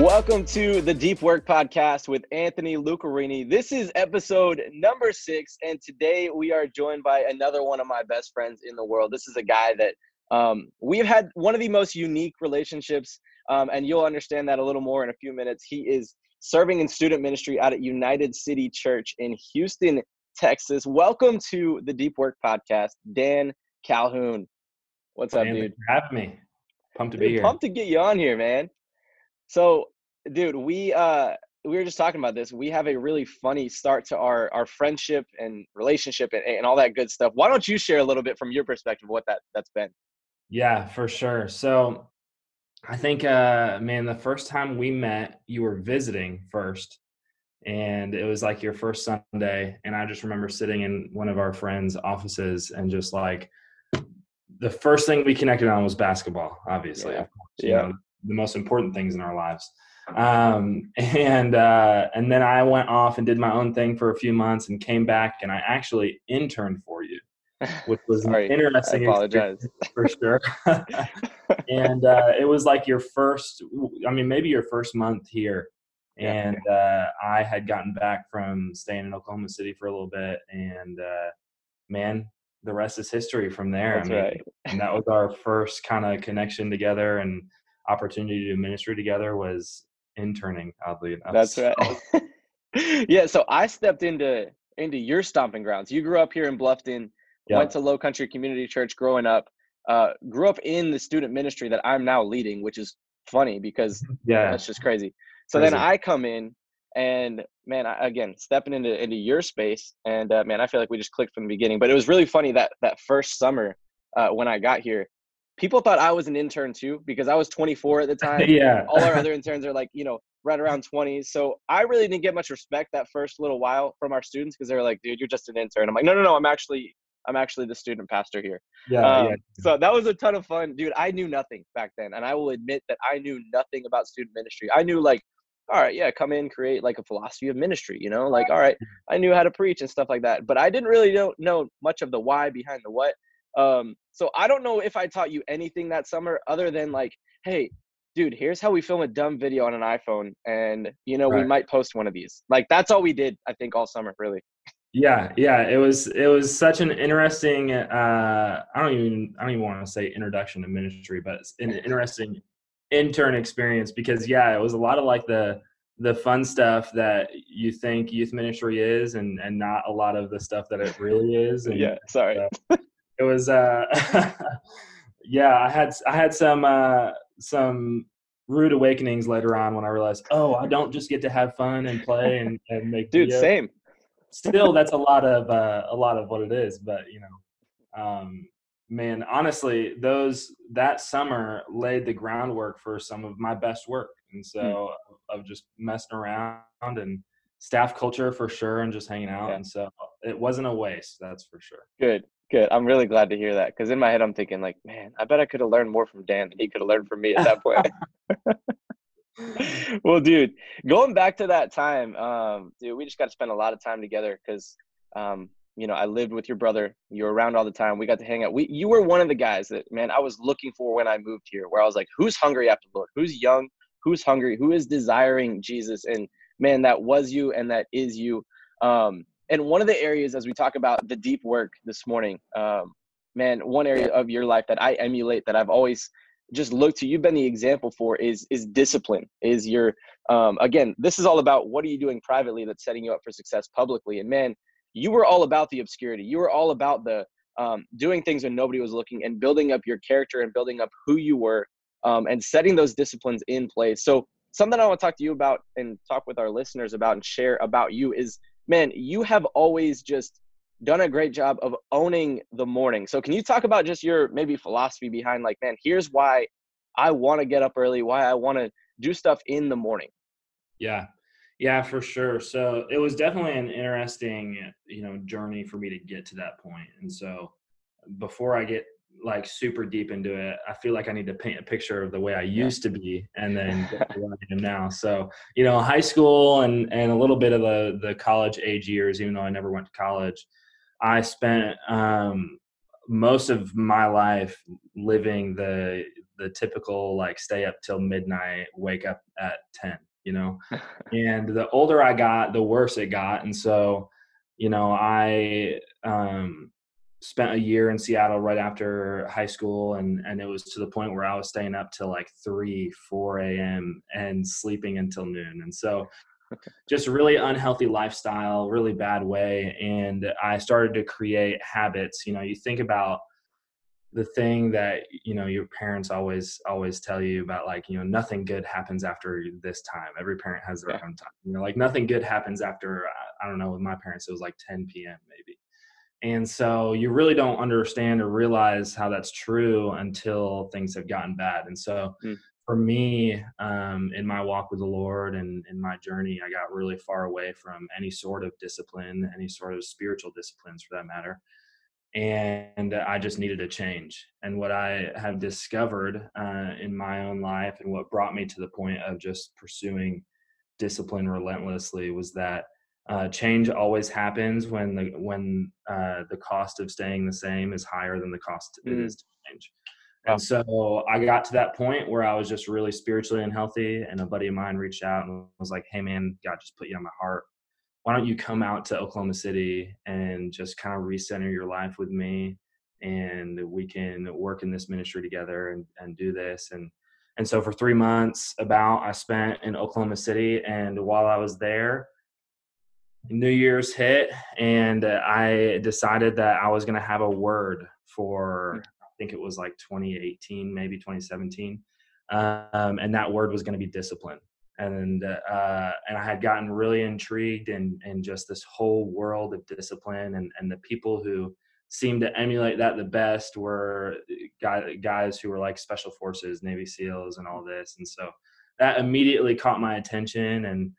Welcome to the Deep Work Podcast with Anthony Lucarini. This is episode number six, and today we are joined by another one of my best friends in the world. This is a guy that um, we've had one of the most unique relationships, um, and you'll understand that a little more in a few minutes. He is serving in student ministry out at United City Church in Houston, Texas. Welcome to the Deep Work Podcast, Dan Calhoun. What's up, dude? having me. Pumped to be Dude, here. Pumped to get you on here, man. So, dude, we uh we were just talking about this. We have a really funny start to our our friendship and relationship and, and all that good stuff. Why don't you share a little bit from your perspective what that that's been? Yeah, for sure. So I think uh man, the first time we met, you were visiting first. And it was like your first Sunday. And I just remember sitting in one of our friends' offices and just like the first thing we connected on was basketball, obviously. Yeah. You know, the most important things in our lives. Um, and uh, and then I went off and did my own thing for a few months and came back and I actually interned for you, which was Sorry, interesting I apologize. for sure. and uh, it was like your first, I mean, maybe your first month here. And uh, I had gotten back from staying in Oklahoma City for a little bit, and uh, man, the rest is history from there. That's I mean, right. and that was our first kind of connection together and opportunity to do ministry together was interning oddly enough That's So, right. yeah, so I stepped into into your stomping grounds. You grew up here in Bluffton, yeah, went to Low Country Community Church growing up, uh, grew up in the student ministry that I'm now leading, which is funny because yeah that's just crazy. So then I come in and man, I, again stepping into into your space, and uh, man, I feel like we just clicked from the beginning. But it was really funny that that first summer uh, when I got here, people thought I was an intern too because I was 24 at the time. yeah All our other interns are like you know right around 20s. So I really didn't get much respect that first little while from our students because they were like, "Dude, you're just an intern." I'm like, "No, no, no, I'm actually." I'm actually the student pastor here. yeah, Um, yeah. So that was a ton of fun, dude. I knew nothing back then, and I will admit that I knew nothing about student ministry. I knew like, all right, yeah, come in, create like a philosophy of ministry, you know, like all right, I knew how to preach and stuff like that, but I didn't really know know much of the why behind the what. Um, so I don't know if I taught you anything that summer other than like, hey, dude, here's how we film a dumb video on an iPhone, and you know we might post one of these. Like that's all we did, I think, all summer, really. Yeah, yeah, it was it was such an interesting uh I don't even I don't even want to say introduction to ministry, but it's an interesting intern experience because yeah, it was a lot of like the the fun stuff that you think youth ministry is and and not a lot of the stuff that it really is and Yeah, sorry. it was uh yeah, I had I had some uh some rude awakenings later on when I realized, oh, I don't just get to have fun and play and, and make Dude, videos same. still that's a lot of uh, a lot of what it is but you know um man honestly those that summer laid the groundwork for some of my best work and so of just messing around and staff culture for sure and just hanging out Yeah. and so it wasn't a waste that's for sure Good, good. I'm really glad to hear that because in my head I'm thinking like, man, I bet I could have learned more from Dan than he could have learned from me at that point. well, dude, going back to that time, um, dude, we just got to spend a lot of time together because, um, you know, I lived with your brother. You were around all the time. We got to hang out. We, you were one of the guys that, man, I was looking for when I moved here, where I was like, who's hungry after the Lord? Who's young? Who's hungry? Who is desiring Jesus? And man, that was you, and that is you. Um, and one of the areas, as we talk about the deep work this morning, um, man, one area of your life that I emulate, that I've always just looked to, you've been the example for, is is discipline. Is your um, again, this is all about what are you doing privately that's setting you up for success publicly. And man, you were all about the obscurity. You were all about the um, doing things when nobody was looking and building up your character and building up who you were um, and setting those disciplines in place. So something I want to talk to you about and talk with our listeners about and share about you is, man, you have always just done a great job of owning the morning. So can you talk about just your maybe philosophy behind like, man, here's why I want to get up early, why I want to do stuff in the morning. Yeah. Yeah, for sure. So it was definitely an interesting, you know, journey for me to get to that point. And so before I get like super deep into it, I feel like I need to paint a picture of the way I used to be and then where I am now. So, you know, high school and and a little bit of the the college age years, even though I never went to college, I spent um most of my life living the the typical like stay up till midnight, wake up at 10, you know. and the older I got, the worse it got. And so, you know, I um spent a year in Seattle right after high school and and it was to the point where I was staying up till like 3 4 a.m. and sleeping until noon. And so just really unhealthy lifestyle really bad way and I started to create habits. You know you think about the thing that you know your parents always always tell you about like you know nothing good happens after this time. Every parent has their yeah. own time. You know like nothing good happens after uh, I don't know with my parents it was like 10 p.m maybe and so you really don't understand or realize how that's true until things have gotten bad. And so mm. for me, um, in my walk with the Lord and in my journey, I got really far away from any sort of discipline, any sort of spiritual disciplines for that matter. And I just needed a change. And what I have discovered uh, in my own life and what brought me to the point of just pursuing discipline relentlessly was that uh, change always happens when the when uh, the cost of staying the same is higher than the cost mm. it is to change. And so I got to that point where I was just really spiritually unhealthy, and a buddy of mine reached out and was like, "Hey, man, God just put you on my heart. Why don't you come out to Oklahoma City and just kind of recenter your life with me, and we can work in this ministry together and and do this." And and so for three months, about I spent in Oklahoma City, and while I was there, New Year's hit, and uh, I decided that I was going to have a word for, hmm. I think it was like 2018, maybe 2017. Um, and that word was going to be discipline. And uh, and I had gotten really intrigued in in just this whole world of discipline, and and the people who seemed to emulate that the best were uh, guys who were like special forces, Navy SEALs, and all this. And so that immediately caught my attention, and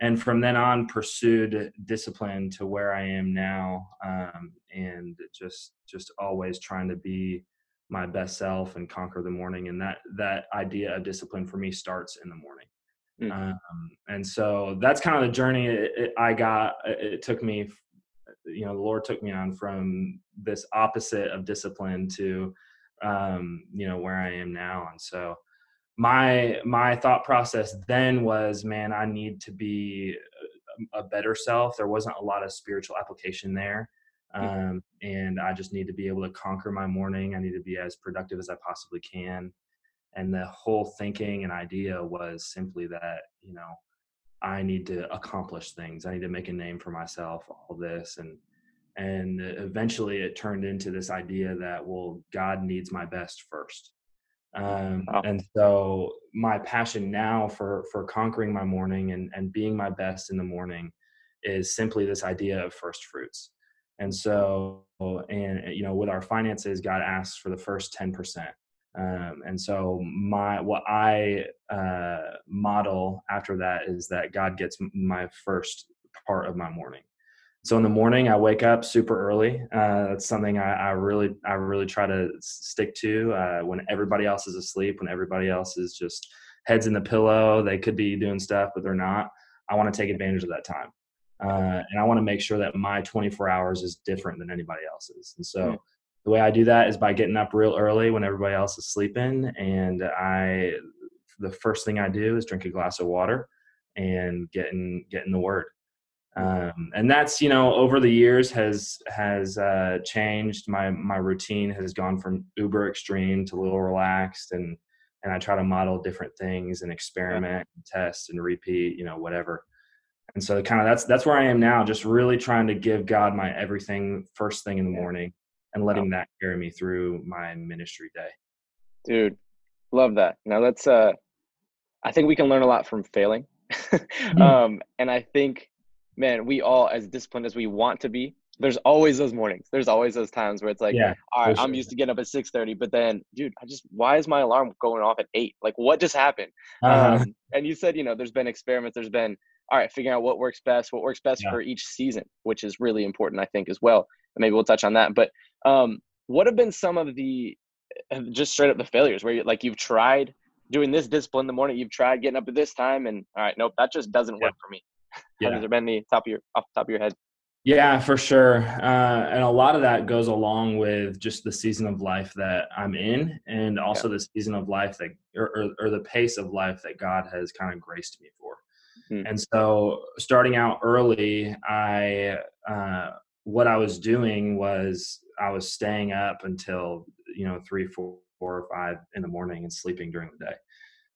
and from then on pursued discipline to where i am now um, and just just always trying to be my best self and conquer the morning and that that idea of discipline for me starts in the morning mm. um, and so that's kind of the journey it, it, i got it took me you know the lord took me on from this opposite of discipline to um, you know where i am now and so my my thought process then was man i need to be a, better self. There wasn't a lot of spiritual application there hmm. um, and i just need to be able to conquer my morning. I need to be as productive as i possibly can. And the whole thinking and idea was simply that you know i need to accomplish things. I need to make a name for myself all this. And and eventually it turned into this idea that well god needs my best first um, wow. and so my passion now for for conquering my morning and and being my best in the morning is simply this idea of first fruits. And so and you know with our finances god asks for the first 10% um, and so my what i uh, model after that is that god gets my first part of my morning so in the morning i wake up super early. Uh, that's something I, I, really i really try to stick to uh, when everybody else is asleep when everybody else is just heads in the pillow. They could be doing stuff but they're not. I want to take advantage of that time. Uh, and i want to make sure that my 24 hours is different than anybody else's. And so mm. the way i do that is by getting up real early when everybody else is sleeping and i the first thing i do is drink a glass of water and getting getting the word um, and that's you know over the years has has uh, changed. My my routine has gone from uber extreme to a little relaxed and and i try to model different things and experiment and test and repeat you know whatever. And so kind of that's that's where i am now just really trying to give god my everything first thing in the morning and letting that carry me through my ministry day. Dude love that. Now let's uh i think we can learn a lot from failing. Mm-hmm. um and i think man, we all as disciplined as we want to be, there's always those mornings. There's always those times where it's like, yeah, all right, sure. I'm used to getting up at 6:30, but then, dude, I just why is my alarm going off at eight? Like, what just happened? Uh-huh. Um, and you said, you know, there's been experiments. There's been all right, figuring out what works best, what works best yeah. for each season, which is really important, I think, as well. And maybe we'll touch on that. But um, what have been some of the just straight up the failures where you like you've tried doing this discipline in the morning, you've tried getting up at this time, and all right, nope, that just doesn't yeah. work for me. Yeah. Has there been any top of your off top of your head? Yeah, for sure. Uh, and a lot of that goes along with just the season of life that I'm in, and also yeah. the season of life that, or, or, or, the pace of life that God has kind of graced me for. Hmm. And so, starting out early, I uh, what I was doing was I was staying up until you know three, four, four or five in the morning and sleeping during the day.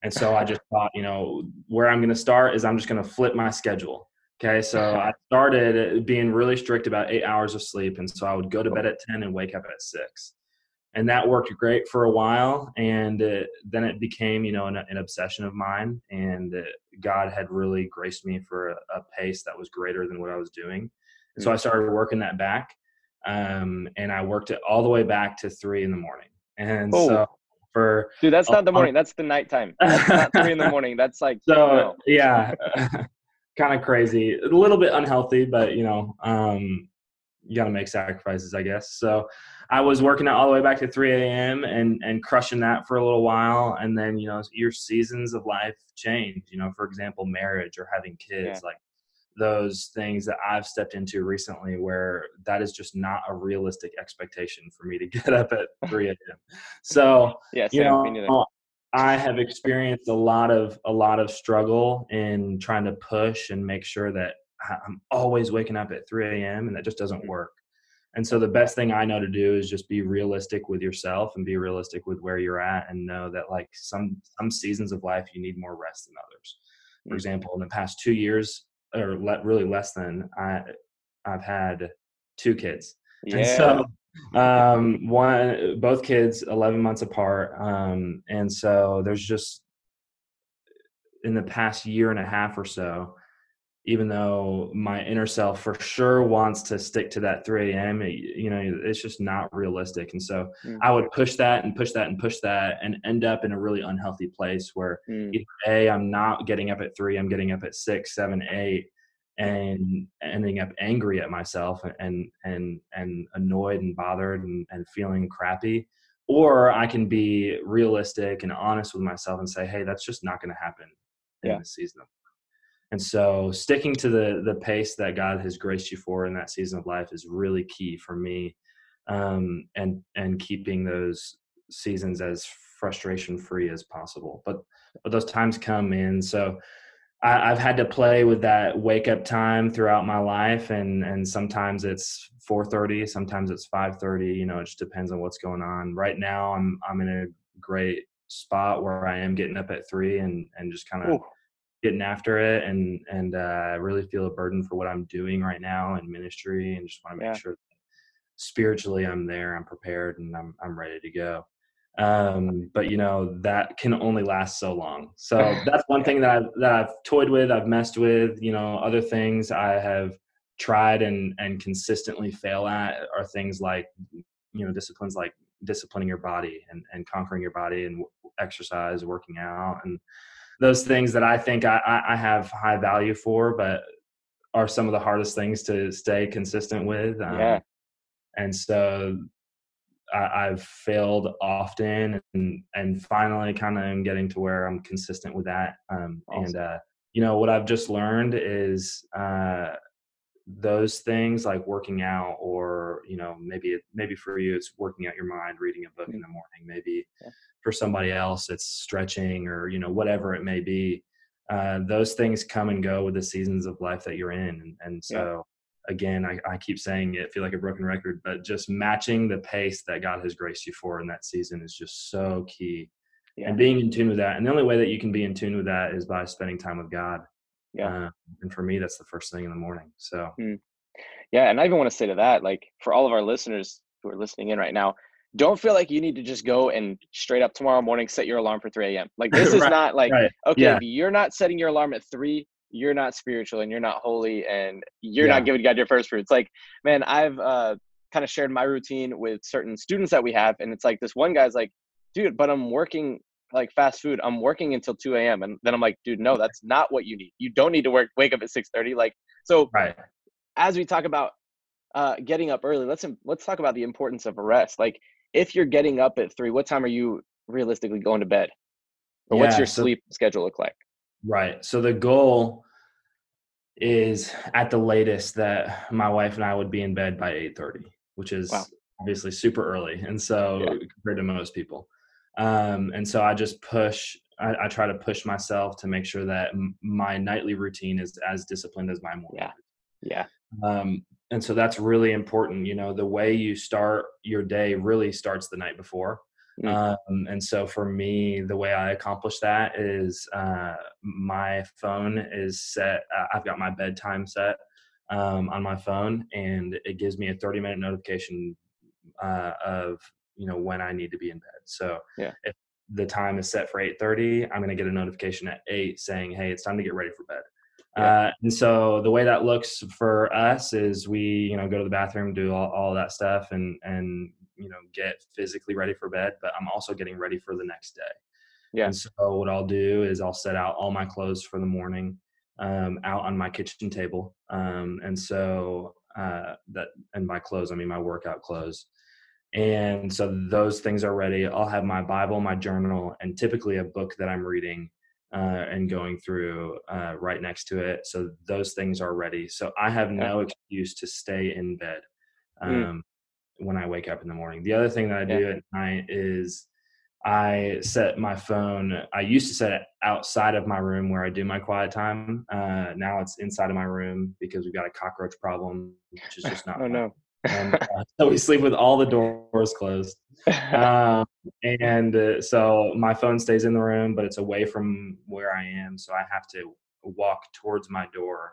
And so I just thought, you know, where I'm going to start is I'm just going to flip my schedule. Okay, so I started being really strict about eight hours of sleep, and so I would go to bed at ten and wake up at six, and that worked great for a while. And it, then it became, you know, an, an obsession of mine, and God had really graced me for a, a, pace that was greater than what I was doing. And so I mm. started working that back, um, and I worked it all the way back to three in the morning. And oh. so for dude, that's not the morning. That's the nighttime. That's not three in the morning. That's like so. No. Yeah. kind of crazy, a little bit unhealthy, but you know, um, you got to make sacrifices, I guess. So I was working out all the way back to 3 a.m. and and crushing that for a little while, and then you know your seasons of life change. You know, for example, marriage or having kids, yeah. like those things that I've stepped into recently where that is just not a realistic expectation for me to get up at 3 a.m. So, yeah, you know, I have experienced a lot of a lot of struggle in trying to push and make sure that I'm always waking up at 3 a.m. and that just doesn't mm-hmm. work. And so the best thing I know to do is just be realistic with yourself and be realistic with where you're at and know that like some some seasons of life you need more rest than others. For mm-hmm. example, in the past two years or let really less than I I've had two kids. Yeah. And so um, one, both kids, 11 months apart. Um, and so there's just in the past year and a half or so, even though my inner self for sure wants to stick to that 3 a.m., you know, it's just not realistic. And so mm. I would push that and push that and push that and end up in a really unhealthy place where mm. either A, I'm not getting up at three, I'm getting up at six, seven, eight, and ending up angry at myself and and and annoyed and bothered and, and feeling crappy or i can be realistic and honest with myself and say hey that's just not going to happen in this season and so sticking to the the pace that god has graced you for in that season of life is really key for me um, and and keeping those seasons as frustration free as possible but but those times come in so I, have had to play with that wake up time throughout my life, and and sometimes it's 4:30, sometimes it's 5:30. You know, it just depends on what's going on. Right now, I'm I'm in a great spot where I am getting up at three and and just kind of getting after it, and and uh, I really feel a burden for what I'm doing right now in ministry, and just want to make yeah. sure spiritually I'm there, I'm prepared, and I'm I'm ready to go. Um, but you know that can only last so long. So that's one thing that i've that i've toyed with i've messed with you know other things i have tried and and consistently fail at are things like you know disciplines like disciplining your body and and conquering your body and exercise working out and those things that i think i i have high value for but are some of the hardest things to stay consistent with um, yeah and so I, have failed often, and and finally, kind of am getting to where I'm consistent with that. Um, awesome. And uh, you know what I've just learned is uh, those things like working out, or you know maybe maybe for you it's working out your mind, reading a book mm-hmm. in the morning. Maybe yeah. for somebody else it's stretching, or you know whatever it may be. Uh, those things come and go with the seasons of life that you're in, and, and so again, I, I, keep saying it, feel like a broken record, but just matching the pace that God has graced you for in that season is just so key. Yeah. And being in tune with that. And the only way that you can be in tune with that is by spending time with God. Yeah. Uh, and for me, that's the first thing in the morning. So, mm. yeah. And I even want to say to that, like for all of our listeners who are listening in right now, don't feel like you need to just go and straight up tomorrow morning set your alarm for 3 a.m. Like this is right, not like right. okay, yeah. you're not setting your alarm at three, you're not spiritual and you're not holy and you're yeah. not giving God your first fruits. Like, man, I've uh, kind of shared my routine with certain students that we have, and it's like this one guy's like, dude, but I'm working like fast food. I'm working until 2 a.m. And then I'm like, dude, no, that's not what you need. You don't need to work, wake up at 6:30. Like, so right. as we talk about uh, getting up early, let's let's talk about the importance of rest. Like, if you're getting up at three, what time are you realistically going to bed? Or yeah, what's your so, sleep schedule look like? Right. So the goal is at the latest that my wife and I would be in bed by 8:30, which is wow. obviously super early, and so yeah. compared to most people. Um, and so I just push. I, I, try to push myself to make sure that m- my nightly routine is as disciplined as my morning. Yeah. Yeah. Um, and so that's really important. You know, the way you start your day really starts the night before. Mm. Um, and so for me, the way I accomplish that is uh, my phone is set. Uh, I've got my bedtime set um, on my phone, and it gives me a 30 minute notification uh, of you know when I need to be in bed. So yeah. if the time is set for 8:30, I'm going to get a notification at 8 saying, "Hey, it's time to get ready for bed." Yeah. Uh, and so the way that looks for us is we, you know, go to the bathroom, do all, all that stuff, and and you know get physically ready for bed. But I'm also getting ready for the next day. Yeah. And so what I'll do is I'll set out all my clothes for the morning um, out on my kitchen table, um, and so uh, that and by clothes I mean my workout clothes. And so those things are ready. I'll have my Bible, my journal, and typically a book that I'm reading uh, and going through uh, right next to it. So those things are ready. So I have no excuse to stay in bed mm. um, mm. when I wake up in the morning. The other thing that I do yeah. at night is I set my phone. I used to set it outside of my room where I do my quiet time. Uh, now it's inside of my room because we've got a cockroach problem, which is just not. oh no! And uh, so we sleep with all the doors closed. Um, and uh, so my phone stays in the room, but it's away from where I am, so I have to walk towards my door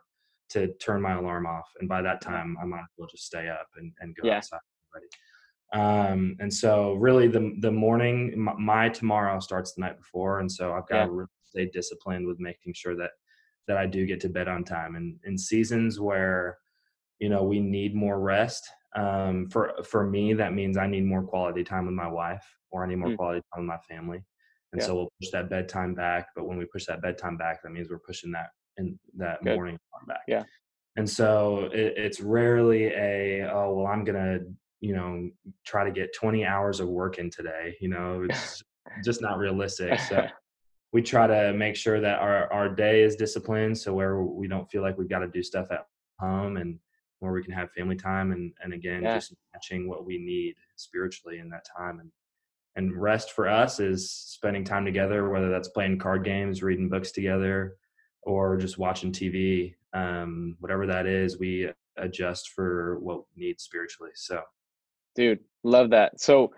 to turn my alarm off. And by that time, I might as well just stay up and, and go yeah. outside. Ready. Um, and so really the the morning my, my, tomorrow starts the night before, and so I've got yeah. to really stay disciplined with making sure that that I do get to bed on time. And in seasons where you know we need more rest, um, for for me that means i need more quality time with my wife or i need more mm. quality time with my family and yeah. so we'll push that bedtime back but when we push that bedtime back that means we're pushing that in that Good. morning back yeah and so it, it's rarely a oh well i'm gonna you know try to get 20 hours of work in today you know it's just not realistic so we try to make sure that our, our day is disciplined so where we don't feel like we've got to do stuff at home and where we can have family time and and again yeah. just matching what we need spiritually in that time and and rest for us is spending time together whether that's playing card games reading books together or just watching tv um, whatever that is we adjust for what we need spiritually so dude love that so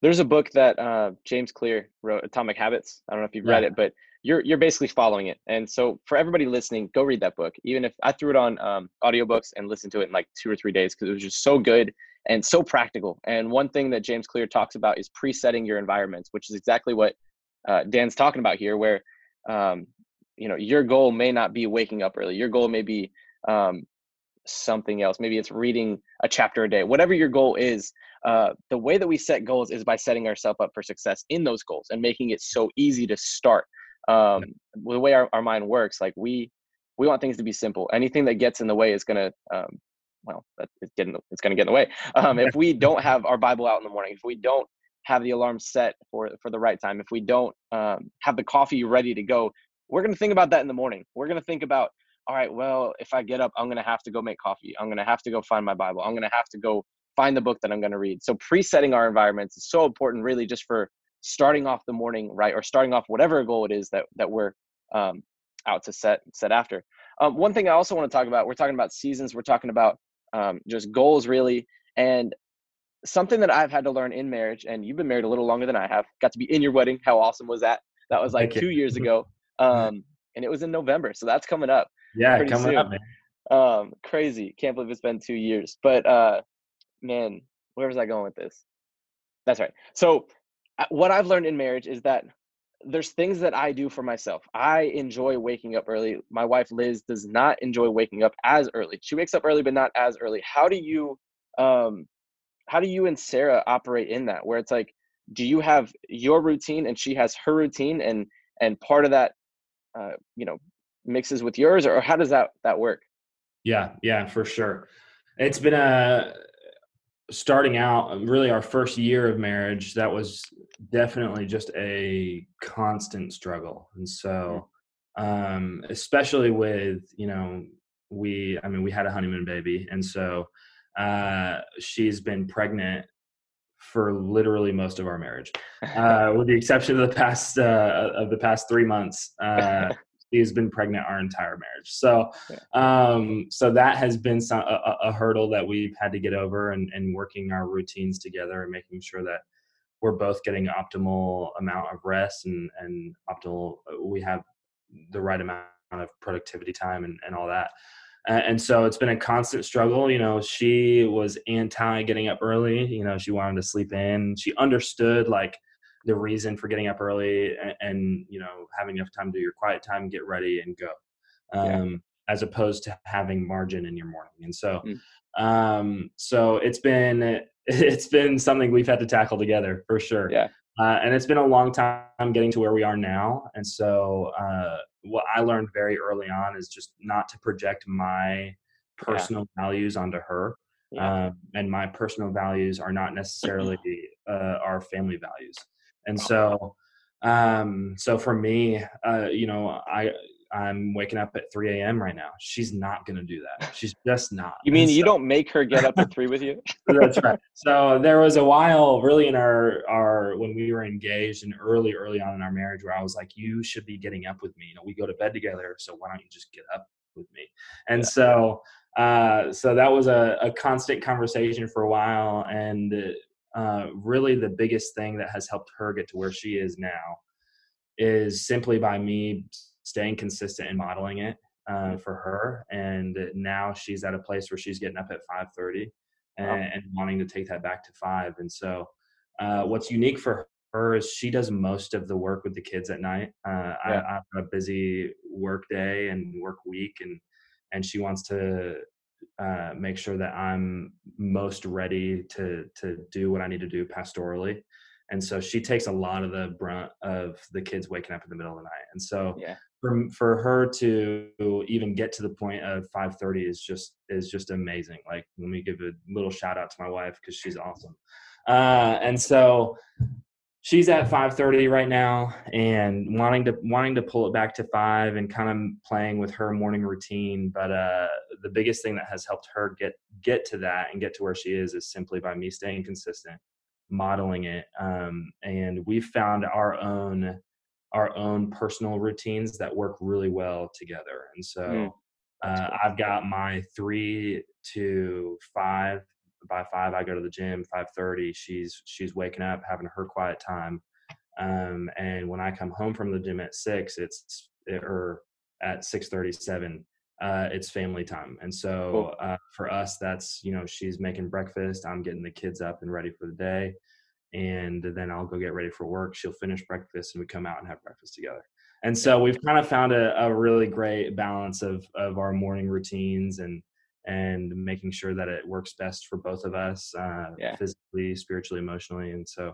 there's a book that uh, james clear wrote atomic habits i don't know if you've yeah. read it but you're you're basically following it. And so for everybody listening, go read that book. Even if I threw it on um, audiobooks and listened to it in like two or three days because it was just so good and so practical. And one thing that James Clear talks about is presetting your environments, which is exactly what uh, Dan's talking about here, where um, you know your goal may not be waking up early. Your goal may be um, something else. Maybe it's reading a chapter a day. Whatever your goal is, uh, the way that we set goals is by setting ourselves up for success in those goals and making it so easy to start um, the way our, our mind works like we we want things to be simple. Anything that gets in the way is going to um, well it's getting it's going to get in the way. Um, if we don't have our bible out in the morning if we don't have the alarm set for for the right time if we don't um, have the coffee ready to go we're going to think about that in the morning. We're going to think about all right well if i get up i'm going to have to go make coffee. I'm going to have to go find my bible. I'm going to have to go find the book that i'm going to read. So pre-setting our environments is so important really just for starting off the morning right or starting off whatever goal it is that that we're um, out to set set after. Um, one thing i also want to talk about we're talking about seasons we're talking about um, just goals really and something that i've had to learn in marriage and you've been married a little longer than i have got to be in your wedding how awesome was that? That was like two years ago um, and it was in november so that's coming up yeah coming soon. up man. um crazy can't believe it's been two years but uh man where was i going with this? That's right so what I've learned in marriage is that there's things that I do for myself. I enjoy waking up early. My wife Liz does not enjoy waking up as early. She wakes up early, but not as early. How do you, um, how do you and Sarah operate in that? Where it's like, do you have your routine and she has her routine, and and part of that, uh, you know, mixes with yours, or how does that that work? Yeah, yeah, for sure. It's been a starting out um, really our first year of marriage that was definitely just a constant struggle. And so um, especially with you know we I mean we had a honeymoon baby, and so uh, she's been pregnant for literally most of our marriage, uh, with the exception of the past uh, of the past three months. Uh, she's been pregnant our entire marriage. So, um, so that has been some, a, a, hurdle that we've had to get over, and, and working our routines together and making sure that we're both getting optimal amount of rest and and optimal. We have the right amount of productivity time and, and all that and so it's been a constant struggle you know she was anti getting up early you know she wanted to sleep in she understood like the reason for getting up early and, and you know having enough time to do your quiet time get ready and go um, yeah. as opposed to having margin in your morning and so mm. um, so it's been it's been something we've had to tackle together for sure yeah uh, and it's been a long time getting to where we are now and so uh, what I learned very early on is just not to project my personal yeah. values onto her. Yeah. Um, and my personal values are not necessarily uh, our family values. And so, um, so for me, uh, you know, I I'm waking up at 3 a.m. right now. She's not going to do that. She's just not. You mean so, you don't make her get up at three with you? that's right. So there was a while, really, in our our when we were engaged and early, early on in our marriage, where I was like, "You should be getting up with me. You know, we go to bed together, so why don't you just get up with me?" And yeah. so, uh, so that was a, a constant conversation for a while, and uh, really the biggest thing that has helped her get to where she is now is simply by me staying consistent and modeling it uh, for her. And now she's at a place where she's getting up at 5:30 and, and wanting to take that back to five. And so, uh, what's unique for her is she does most of the work with the kids at night. Uh, yeah. I, I have a busy work day and work week, and and she wants to uh, make sure that I'm most ready to to do what I need to do pastorally. And so she takes a lot of the brunt of the kids waking up in the middle of the night. And so yeah for for her to even get to the point of 5:30 is just is just amazing. Like let me give a little shout out to my wife because she's awesome. Uh, and so she's at 5:30 right now and wanting to wanting to pull it back to 5 and kind of playing with her morning routine but uh, the biggest thing that has helped her get get to that and get to where she is is simply by me staying consistent modeling it um, and we've found our own our own personal routines that work really well together. And so mm, uh. I've got my three to five. By five, I go to the gym. Five thirty, she's she's waking up, having her quiet time. Um, and when I come home from the gym at six, it's or at six thirty seven, uh, it's family time. And so cool. uh, for us, that's you know she's making breakfast. I'm getting the kids up and ready for the day and then I'll go get ready for work. She'll finish breakfast and we come out and have breakfast together. And so we've kind of found a, a really great balance of of our morning routines and and making sure that it works best for both of us, uh, yeah. physically, spiritually, emotionally, and so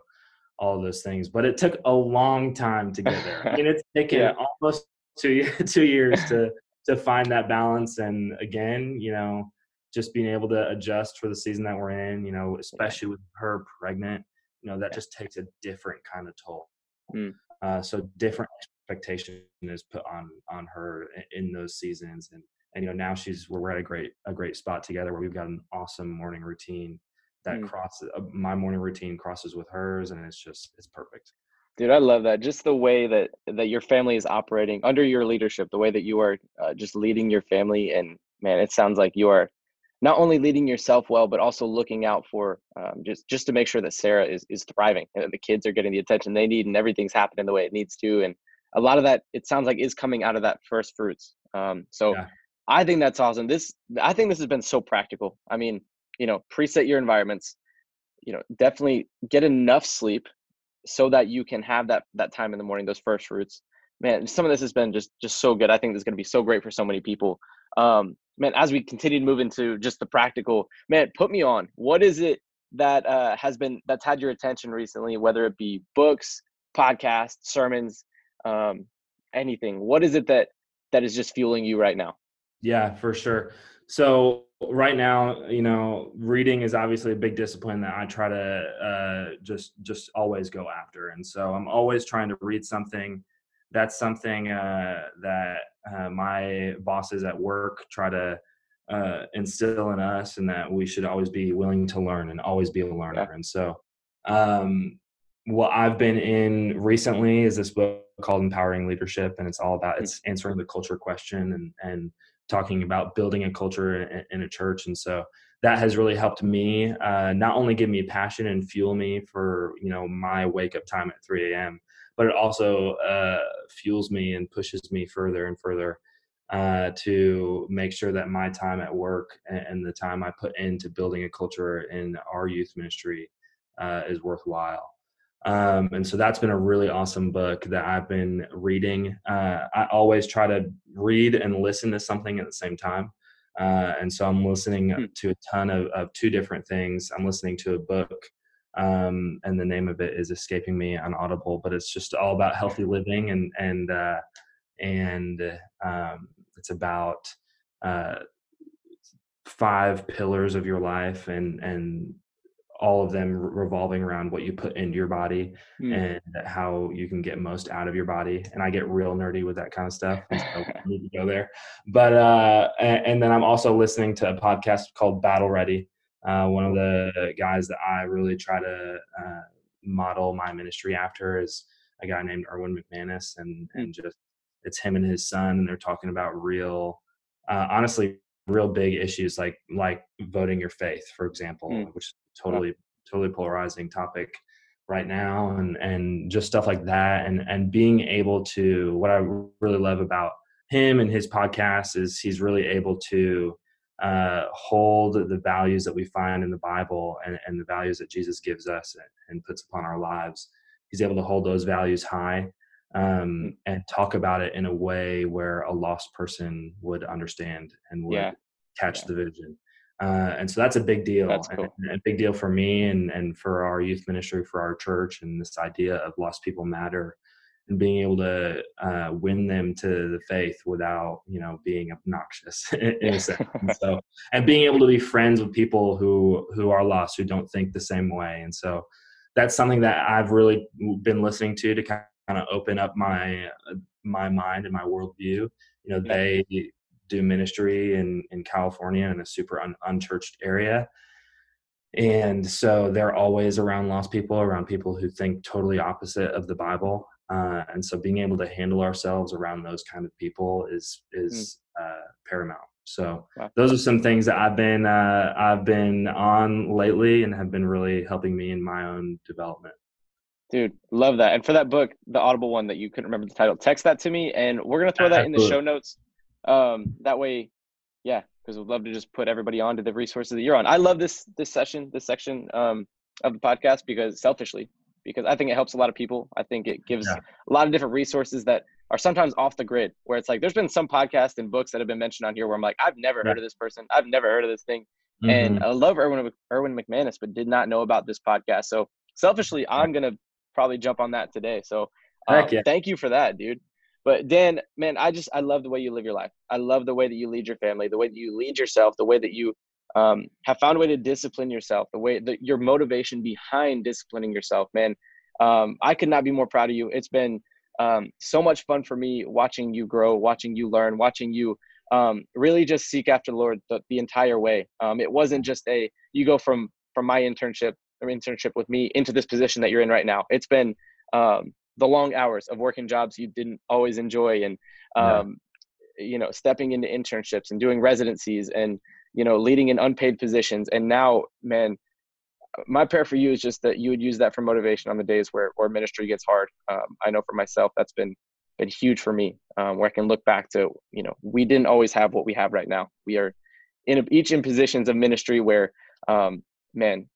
all of those things. But it took a long time to get there. I mean, it's taken yeah. almost two two years to to find that balance. And again, you know, just being able to adjust for the season that we're in. You know, especially with her pregnant you know that just takes a different kind of toll mm. uh, so different expectation is put on on her in those seasons and and you know now she's we're at a great a great spot together where we've got an awesome morning routine that mm. crosses uh, my morning routine crosses with hers and it's just it's perfect dude i love that just the way that that your family is operating under your leadership the way that you are uh, just leading your family and man it sounds like you are not only leading yourself well, but also looking out for um, just just to make sure that Sarah is is thriving and that the kids are getting the attention they need and everything's happening the way it needs to. And a lot of that it sounds like is coming out of that first fruits. Um, so yeah. I think that's awesome. This I think this has been so practical. I mean, you know, preset your environments. You know, definitely get enough sleep so that you can have that that time in the morning, those first fruits. Man, some of this has been just just so good. I think this is going to be so great for so many people. Um, man, as we continue to move into just the practical, man, put me on. What is it that uh, has been that's had your attention recently, whether it be books, podcasts, sermons, um, anything? What is it that that is just fueling you right now? Yeah, for sure. So right now, you know, reading is obviously a big discipline that I try to uh, just just always go after, and so I'm always trying to read something that's something uh, that uh, my bosses at work try to uh, instill in us, and that we should always be willing to learn and always be a learner. Yeah. And so, um, what I've been in recently is this book called Empowering Leadership, and it's all about hmm. it's answering the culture question and and talking about building a culture in, a church. And so that has really helped me uh, not only give me passion and fuel me for you know my wake up time at 3 a.m but it also uh, fuels me and pushes me further and further uh, to make sure that my time at work and, and, the time i put into building a culture in our youth ministry uh, is worthwhile um, and so that's been a really awesome book that i've been reading uh, i always try to read and listen to something at the same time uh, and so I'm listening hmm. to a ton of, of two different things. I'm listening to a book, um, and the name of it is escaping me on Audible, but it's just all about healthy living and and uh, and um, it's about uh, five pillars of your life and and all of them revolving around what you put into your body mm. and how you can get most out of your body. And I get real nerdy with that kind of stuff. So I need to go there. But uh, and then I'm also listening to a podcast called Battle Ready. Uh, one of the guys that I really try to uh, model my ministry after is a guy named Erwin McManus, and hmm. and just it's him and his son, and they're talking about real, uh, honestly, real big issues like like voting your faith, for example, mm. which totally totally polarizing topic right now and and just stuff like that and and being able to what i really love about him and his podcast is he's really able to uh, hold the values that we find in the bible and, and the values that jesus gives us and, and puts upon our lives he's able to hold those values high um, mm. and talk about it in a way where a lost person would understand and would yeah. catch yeah. the vision uh, and so that's a big deal, cool. and, a big deal for me and and for our youth ministry, for our church, and this idea of lost people matter, and being able to uh, win them to the faith without you know being obnoxious in a sense. and so, and being able to be friends with people who who are lost, who don't think the same way, and so that's something that I've really been listening to to kind of open up my my mind and my worldview. You know, they do ministry in in California in a super un, unchurched area. And so they're always around lost people, around people who think totally opposite of the Bible. Uh, and so being able to handle ourselves around those kind of people is is mm. uh, paramount. So wow. those are some things that I've been uh, I've been on lately and have been really helping me in my own development. Dude, love that. And for that book, the Audible one that you couldn't remember the title, text that to me, and we're gonna throw that in the show notes. Um, that way, yeah, because we'd love to just put everybody onto the resources that you're on. I love this this session, this section um, of the podcast because selfishly, because I think it helps a lot of people. I think it gives yeah. a lot of different resources that are sometimes off the grid. Where it's like there's been some podcasts and books that have been mentioned on here where I'm like, I've never yeah. heard of this person, I've never heard of this thing, mm-hmm. and I love Erwin Erwin McManus, but did not know about this podcast. So selfishly, I'm gonna probably jump on that today. So um, yeah. thank you for that, dude. But Dan, man, I just I love the way you live your life. I love the way that you lead your family, the way that you lead yourself, the way that you um, have found a way to discipline yourself, the way that your motivation behind disciplining yourself, man. Um, I could not be more proud of you. It's been um, so much fun for me watching you grow, watching you learn, watching you um, really just seek after the Lord the, the entire way. Um, it wasn't just a you go from from my internship or internship with me into this position that you're in right now. It's been um, the long hours of working jobs you didn't always enjoy and um, yeah. you know stepping into internships and doing residencies and you know leading in unpaid positions. And now man my prayer for you is just that you would use that for motivation on the days where, where ministry gets hard. Um, i know for myself that's been been huge for me um, where i can look back to you know we didn't always have what we have right now. We are in each in positions of ministry where um, man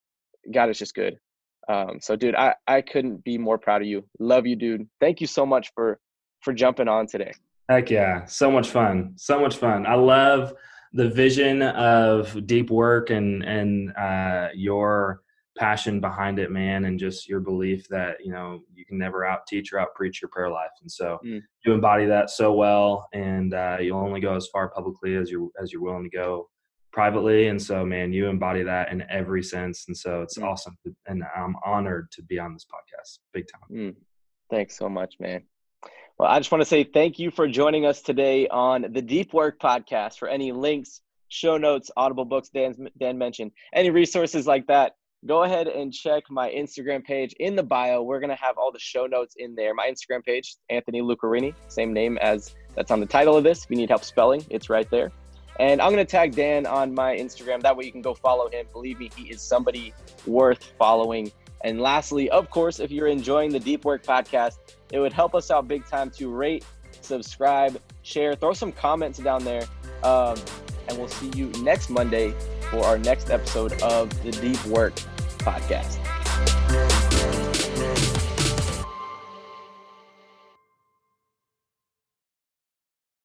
god is just good um, so, dude, I, I couldn't be more proud of you. Love you, dude. Thank you so much for for jumping on today. Heck yeah, so much fun, so much fun. I love the vision of deep work and and uh, your passion behind it, man, and just your belief that you know you can never out teach or out preach your prayer life. And so mm. you embody that so well, and uh, you'll only go as far publicly as you're as you're willing to go privately and so man you embody that in every sense and so it's mm. awesome and i'm honored to be on this podcast big time mm. thanks so much man Well, I just want to say thank you for joining us today on the Deep Work podcast. For any links, show notes, audible books Dan, Dan mentioned, any resources like that, go ahead and check my Instagram page in the bio. We're going to have all the show notes in there. My Instagram page, Anthony Lucarini, same name as that's on the title of this. If you need help spelling, it's right there. And I'm going to tag Dan on my Instagram. That way you can go follow him. Believe me, he is somebody worth following. And lastly, of course, if you're enjoying the Deep Work podcast, it would help us out big time to rate, subscribe, share, throw some comments down there. Um, and we'll see you next Monday for our next episode of the Deep Work podcast.